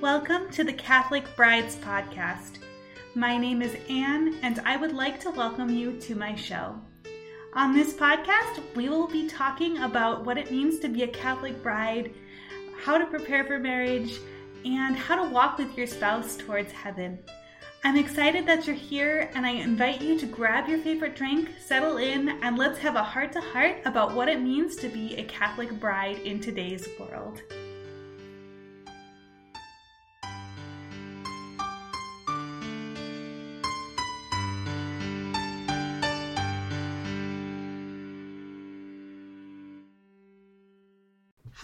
Welcome to the Catholic Brides Podcast. My name is Anne, and I would like to welcome you to my show. On this podcast, we will be talking about what it means to be a Catholic bride, how to prepare for marriage, and how to walk with your spouse towards heaven. I'm excited that you're here, and I invite you to grab your favorite drink, settle in, and let's have a heart to heart about what it means to be a Catholic bride in today's world.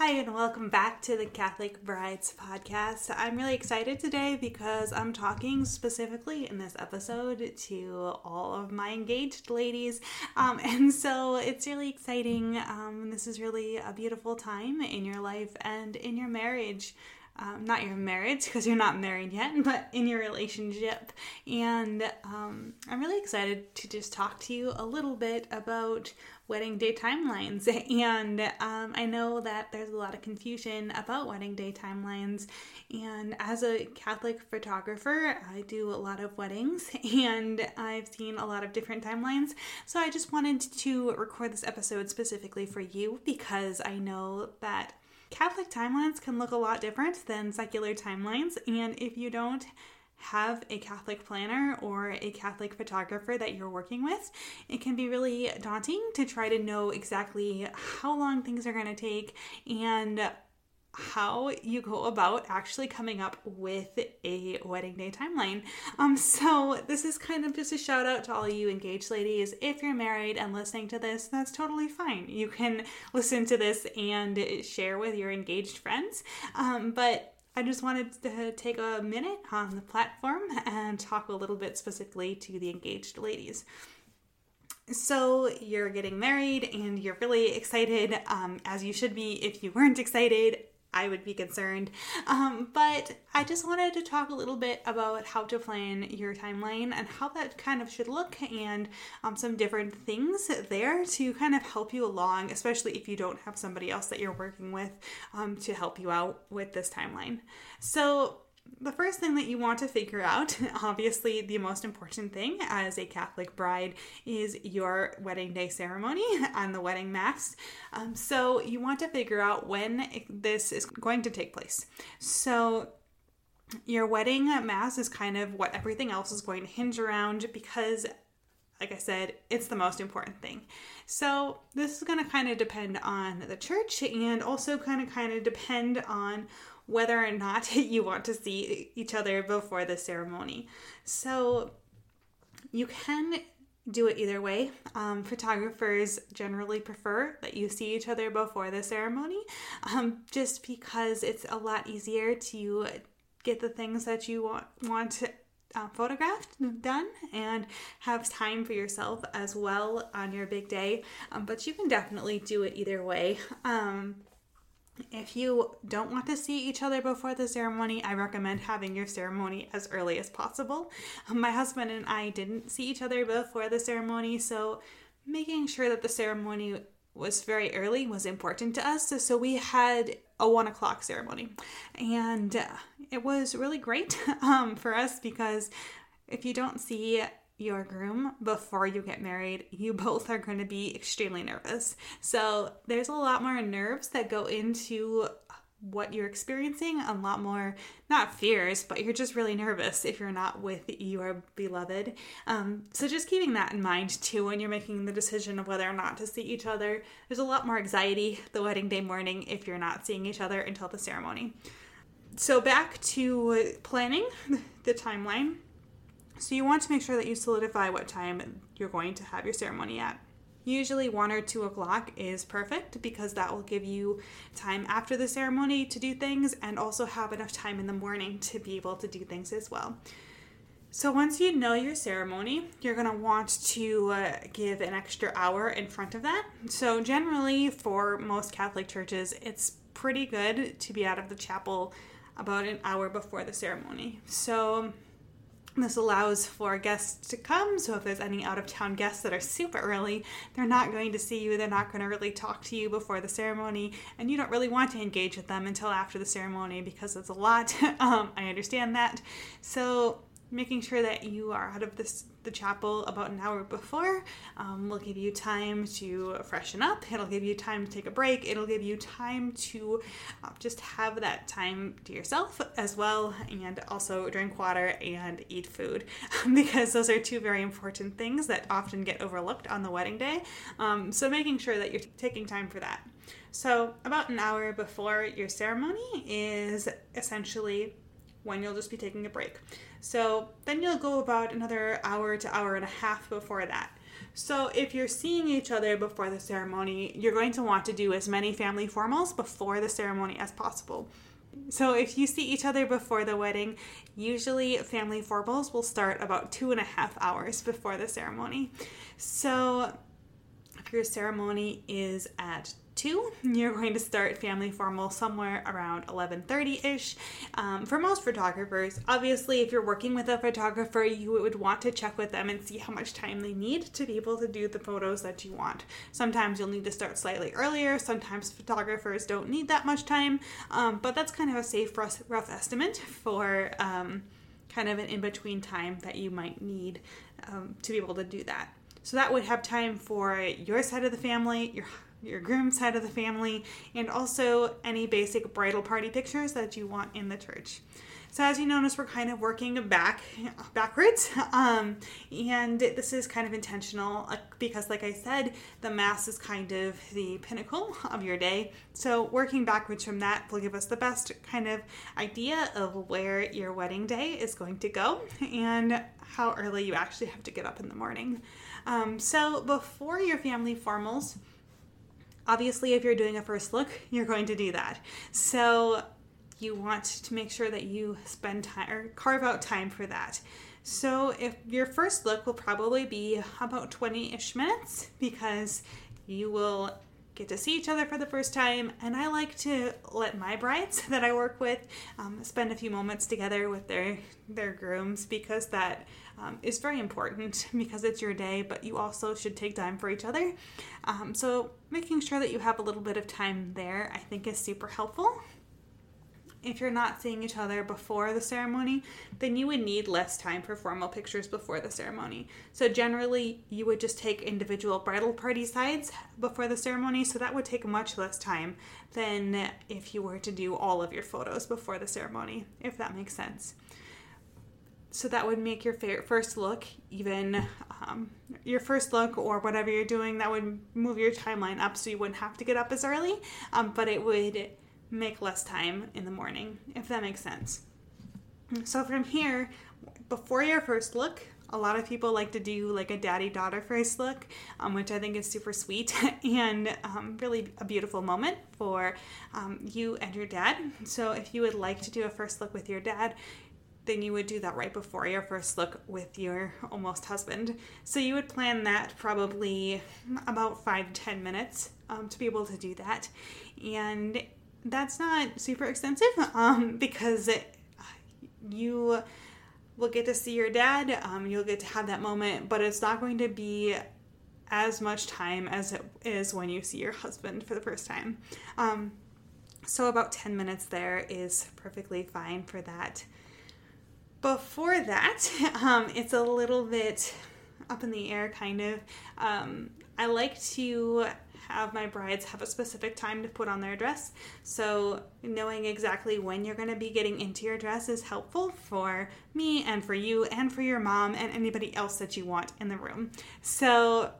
Hi, and welcome back to the Catholic Brides Podcast. I'm really excited today because I'm talking specifically in this episode to all of my engaged ladies. Um, and so it's really exciting. Um, this is really a beautiful time in your life and in your marriage um, not your marriage because you're not married yet, but in your relationship. And um, I'm really excited to just talk to you a little bit about wedding day timelines. And um, I know that there's a lot of confusion about wedding day timelines. And as a Catholic photographer, I do a lot of weddings and I've seen a lot of different timelines. So I just wanted to record this episode specifically for you because I know that Catholic timelines can look a lot different than secular timelines, and if you don't have a Catholic planner or a Catholic photographer that you're working with, it can be really daunting to try to know exactly how long things are going to take and how you go about actually coming up with a wedding day timeline. Um, so this is kind of just a shout out to all you engaged ladies. If you're married and listening to this, that's totally fine. You can listen to this and share with your engaged friends. Um, but I just wanted to take a minute on the platform and talk a little bit specifically to the engaged ladies. So, you're getting married and you're really excited, um, as you should be if you weren't excited. I would be concerned. Um, but I just wanted to talk a little bit about how to plan your timeline and how that kind of should look and um, some different things there to kind of help you along, especially if you don't have somebody else that you're working with um, to help you out with this timeline. So, the first thing that you want to figure out, obviously, the most important thing as a Catholic bride, is your wedding day ceremony and the wedding mass. Um, so, you want to figure out when this is going to take place. So, your wedding mass is kind of what everything else is going to hinge around because like I said, it's the most important thing. So, this is going to kind of depend on the church and also kind of kind of depend on whether or not you want to see each other before the ceremony. So you can do it either way. Um, photographers generally prefer that you see each other before the ceremony um, just because it's a lot easier to get the things that you want, want uh, photographed done and have time for yourself as well on your big day. Um, but you can definitely do it either way. Um, if you don't want to see each other before the ceremony, I recommend having your ceremony as early as possible. My husband and I didn't see each other before the ceremony, so making sure that the ceremony was very early was important to us. So, so we had a one o'clock ceremony, and uh, it was really great um, for us because if you don't see your groom before you get married, you both are going to be extremely nervous. So, there's a lot more nerves that go into what you're experiencing, a lot more, not fears, but you're just really nervous if you're not with your beloved. Um, so, just keeping that in mind too when you're making the decision of whether or not to see each other. There's a lot more anxiety the wedding day morning if you're not seeing each other until the ceremony. So, back to planning the timeline. So you want to make sure that you solidify what time you're going to have your ceremony at. Usually, 1 or 2 o'clock is perfect because that will give you time after the ceremony to do things and also have enough time in the morning to be able to do things as well. So, once you know your ceremony, you're going to want to uh, give an extra hour in front of that. So, generally, for most Catholic churches, it's pretty good to be out of the chapel about an hour before the ceremony. So, This allows for guests to come, so if there's any out of town guests that are super early, they're not going to see you, they're not going to really talk to you before the ceremony, and you don't really want to engage with them until after the ceremony because it's a lot. um, I understand that. So, making sure that you are out of this the chapel about an hour before. Um, will give you time to freshen up. It'll give you time to take a break. It'll give you time to uh, just have that time to yourself as well and also drink water and eat food. Because those are two very important things that often get overlooked on the wedding day. Um, so making sure that you're t- taking time for that. So about an hour before your ceremony is essentially when you'll just be taking a break. So then you'll go about another hour to hour and a half before that. So if you're seeing each other before the ceremony, you're going to want to do as many family formals before the ceremony as possible. So if you see each other before the wedding, usually family formals will start about two and a half hours before the ceremony. So if your ceremony is at two, you're going to start family formal somewhere around 11:30ish. Um, for most photographers, obviously, if you're working with a photographer, you would want to check with them and see how much time they need to be able to do the photos that you want. Sometimes you'll need to start slightly earlier. Sometimes photographers don't need that much time, um, but that's kind of a safe rough, rough estimate for. Um, kind of an in between time that you might need um, to be able to do that. So that would have time for your side of the family, your your groom side of the family, and also any basic bridal party pictures that you want in the church. So as you notice, we're kind of working back backwards, um, and this is kind of intentional uh, because, like I said, the mass is kind of the pinnacle of your day. So working backwards from that will give us the best kind of idea of where your wedding day is going to go and how early you actually have to get up in the morning. Um, so before your family formals Obviously, if you're doing a first look, you're going to do that. So you want to make sure that you spend time or carve out time for that. So if your first look will probably be about 20-ish minutes because you will get to see each other for the first time and i like to let my brides that i work with um, spend a few moments together with their their grooms because that um, is very important because it's your day, but you also should take time for each other. Um, so, making sure that you have a little bit of time there, I think, is super helpful. If you're not seeing each other before the ceremony, then you would need less time for formal pictures before the ceremony. So, generally, you would just take individual bridal party sides before the ceremony, so that would take much less time than if you were to do all of your photos before the ceremony, if that makes sense so that would make your first look even um, your first look or whatever you're doing that would move your timeline up so you wouldn't have to get up as early um, but it would make less time in the morning if that makes sense so from here before your first look a lot of people like to do like a daddy daughter first look, um, which I think is super sweet and um, really a beautiful moment for um, you and your dad. So, if you would like to do a first look with your dad, then you would do that right before your first look with your almost husband. So you would plan that probably about five to ten minutes um, to be able to do that. And that's not super extensive um, because it, you will get to see your dad, um, you'll get to have that moment, but it's not going to be as much time as it is when you see your husband for the first time. Um, so, about 10 minutes there is perfectly fine for that. Before that, um, it's a little bit up in the air, kind of. Um, I like to have my brides have a specific time to put on their dress. So, knowing exactly when you're going to be getting into your dress is helpful for me and for you and for your mom and anybody else that you want in the room. So,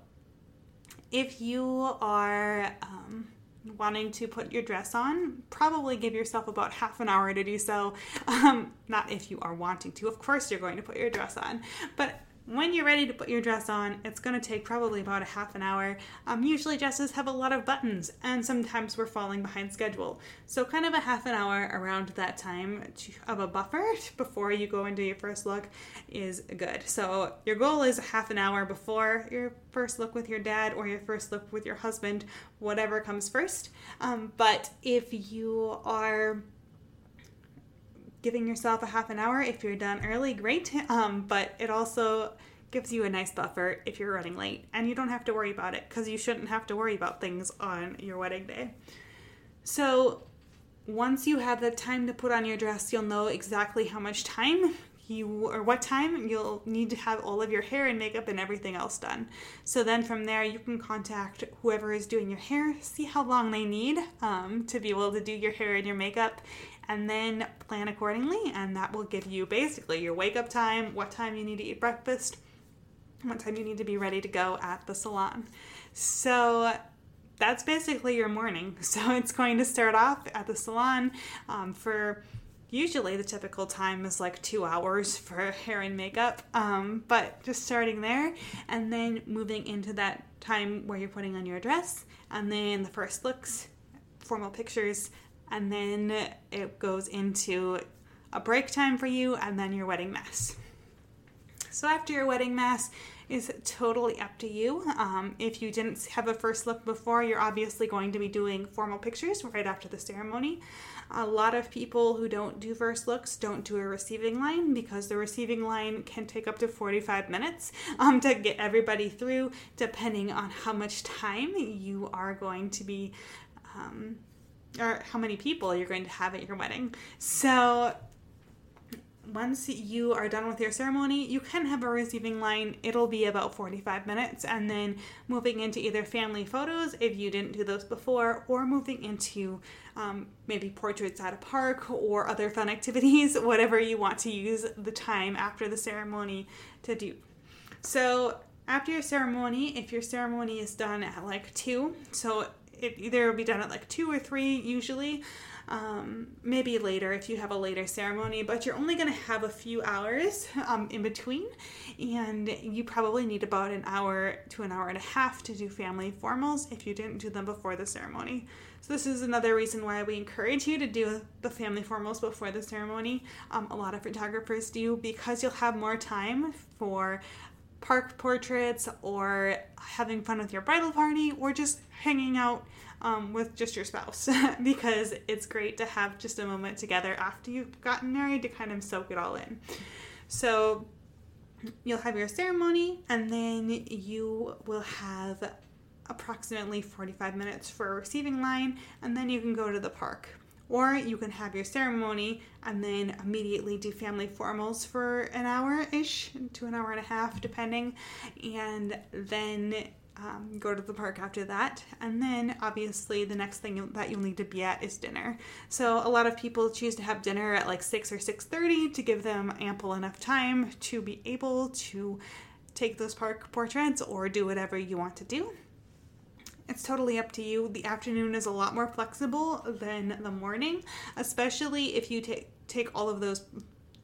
if you are um, wanting to put your dress on, probably give yourself about half an hour to do so. Um, not if you are wanting to, of course, you're going to put your dress on, but when you're ready to put your dress on, it's going to take probably about a half an hour. Um, usually, dresses have a lot of buttons, and sometimes we're falling behind schedule. So, kind of a half an hour around that time to, of a buffer before you go into your first look is good. So, your goal is a half an hour before your first look with your dad or your first look with your husband, whatever comes first. Um, but if you are giving yourself a half an hour if you're done early, great. Um, but it also gives you a nice buffer if you're running late, and you don't have to worry about it because you shouldn't have to worry about things on your wedding day. So, once you have the time to put on your dress, you'll know exactly how much time you or what time you'll need to have all of your hair and makeup and everything else done. So then from there, you can contact whoever is doing your hair, see how long they need um, to be able to do your hair and your makeup, and then plan accordingly. And that will give you basically your wake up time, what time you need to eat breakfast, what time you need to be ready to go at the salon. So that's basically your morning. So it's going to start off at the salon um, for usually the typical time is like two hours for hair and makeup um, but just starting there and then moving into that time where you're putting on your dress and then the first looks formal pictures and then it goes into a break time for you and then your wedding mass so after your wedding mass is totally up to you. Um, if you didn't have a first look before, you're obviously going to be doing formal pictures right after the ceremony. A lot of people who don't do first looks don't do a receiving line because the receiving line can take up to 45 minutes um, to get everybody through, depending on how much time you are going to be. Um, or how many people you're going to have at your wedding. So once you are done with your ceremony, you can have a receiving line. It'll be about 45 minutes, and then moving into either family photos if you didn't do those before, or moving into um, maybe portraits at a park or other fun activities, whatever you want to use the time after the ceremony to do. So, after your ceremony, if your ceremony is done at like 2, so it either will be done at like 2 or 3 usually um, maybe later if you have a later ceremony, but you're only going to have a few hours um, in between, and you probably need about an hour to an hour and a half to do family formals if you didn't do them before the ceremony. So, this is another reason why we encourage you to do the family formals before the ceremony. Um, a lot of photographers do because you'll have more time for park portraits or having fun with your bridal party or just hanging out um, with just your spouse because it's great to have just a moment together after you've gotten married to kind of soak it all in. So you'll have your ceremony and then you will have approximately 45 minutes for a receiving line and then you can go to the park. Or you can have your ceremony and then immediately do family formals for an hour ish to an hour and a half, depending, and then um, go to the park after that. And then obviously the next thing that you'll need to be at is dinner. So a lot of people choose to have dinner at like 6 or 6.30 to give them ample enough time to be able to take those park portraits or do whatever you want to do it's totally up to you. The afternoon is a lot more flexible than the morning, especially if you take take all of those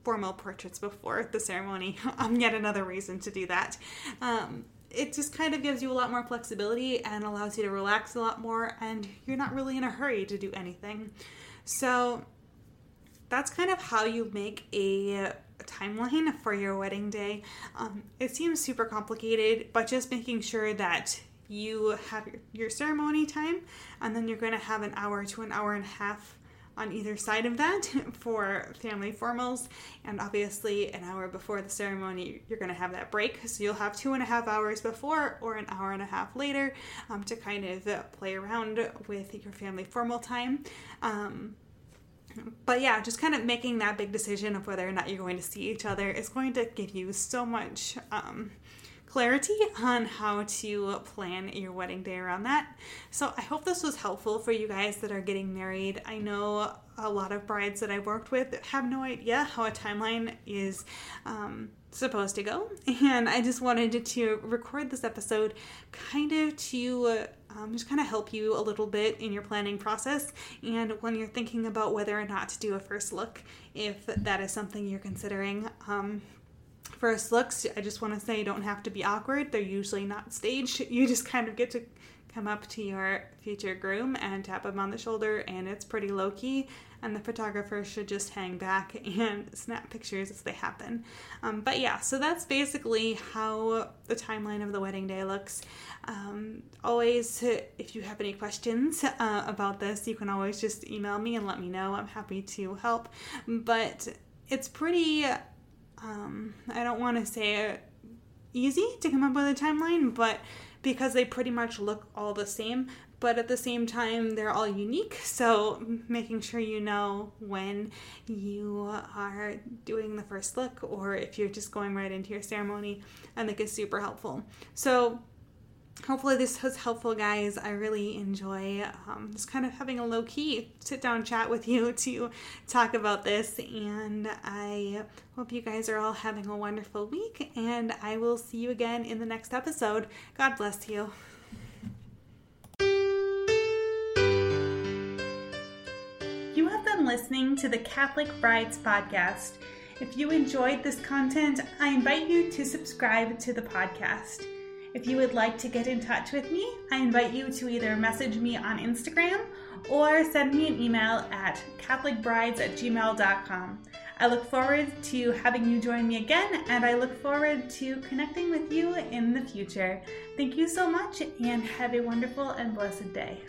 formal portraits before the ceremony. um, yet another reason to do that. Um, it just kind of gives you a lot more flexibility and allows you to relax a lot more, and you're not really in a hurry to do anything. So, that's kind of how you make a timeline for your wedding day. Um, it seems super complicated, but just making sure that you have your, ceremony time and then you're going to have an hour to an hour and a half on either side of that for family formals. And obviously, an hour before the ceremony, you're going to have that break. So you'll have two and a half hours before or an hour and a half later um, to kind of play around with your family formal time. Um, but yeah, just kind of making that big decision of whether or not you're going to see each other is going to give you so much. Um, clarity on how to plan your wedding day around that. So I hope this was helpful for you guys that are getting married. I know a lot of brides that I've worked with have no idea how a timeline is um, supposed to go. And I just wanted to record this episode kind of to um, just kind of help you a little bit in your planning process and when you're thinking about whether or not to do a first look, if that is something you're considering. Um, first looks, I just want to say don't have to be awkward. They're usually not staged. You just kind of get to come up to your future groom and tap him on the shoulder, and it's pretty low key. And the photographer should just hang back and snap pictures as they happen. Um, but yeah, so that's basically how the timeline of the wedding day looks. Um, always, if you have any questions uh, about this, you can always just email me and let me know. I'm happy to help. But it's pretty, um, I don't want to say easy to come up with a timeline, but because they pretty much look all the same, but at the same time, they're all unique. So, making sure you know when you are doing the first look or if you're just going right into your ceremony, I think is super helpful. So, hopefully this was helpful guys. I really enjoy um, just kind of having a low key sit down chat with you to talk about this. And i hope you guys are all having a wonderful week. And i will see you again in the next episode. God bless you. You have been listening to the catholic brides podcast. If you enjoyed this content i invite you to subscribe to the podcast if you would like to get in touch with me, I invite you to either message me on Instagram or send me an email at catholicbrides at gmail.com. I look forward to having you join me again, and I look forward to connecting with you in the future. Thank you so much, and have a wonderful and blessed day.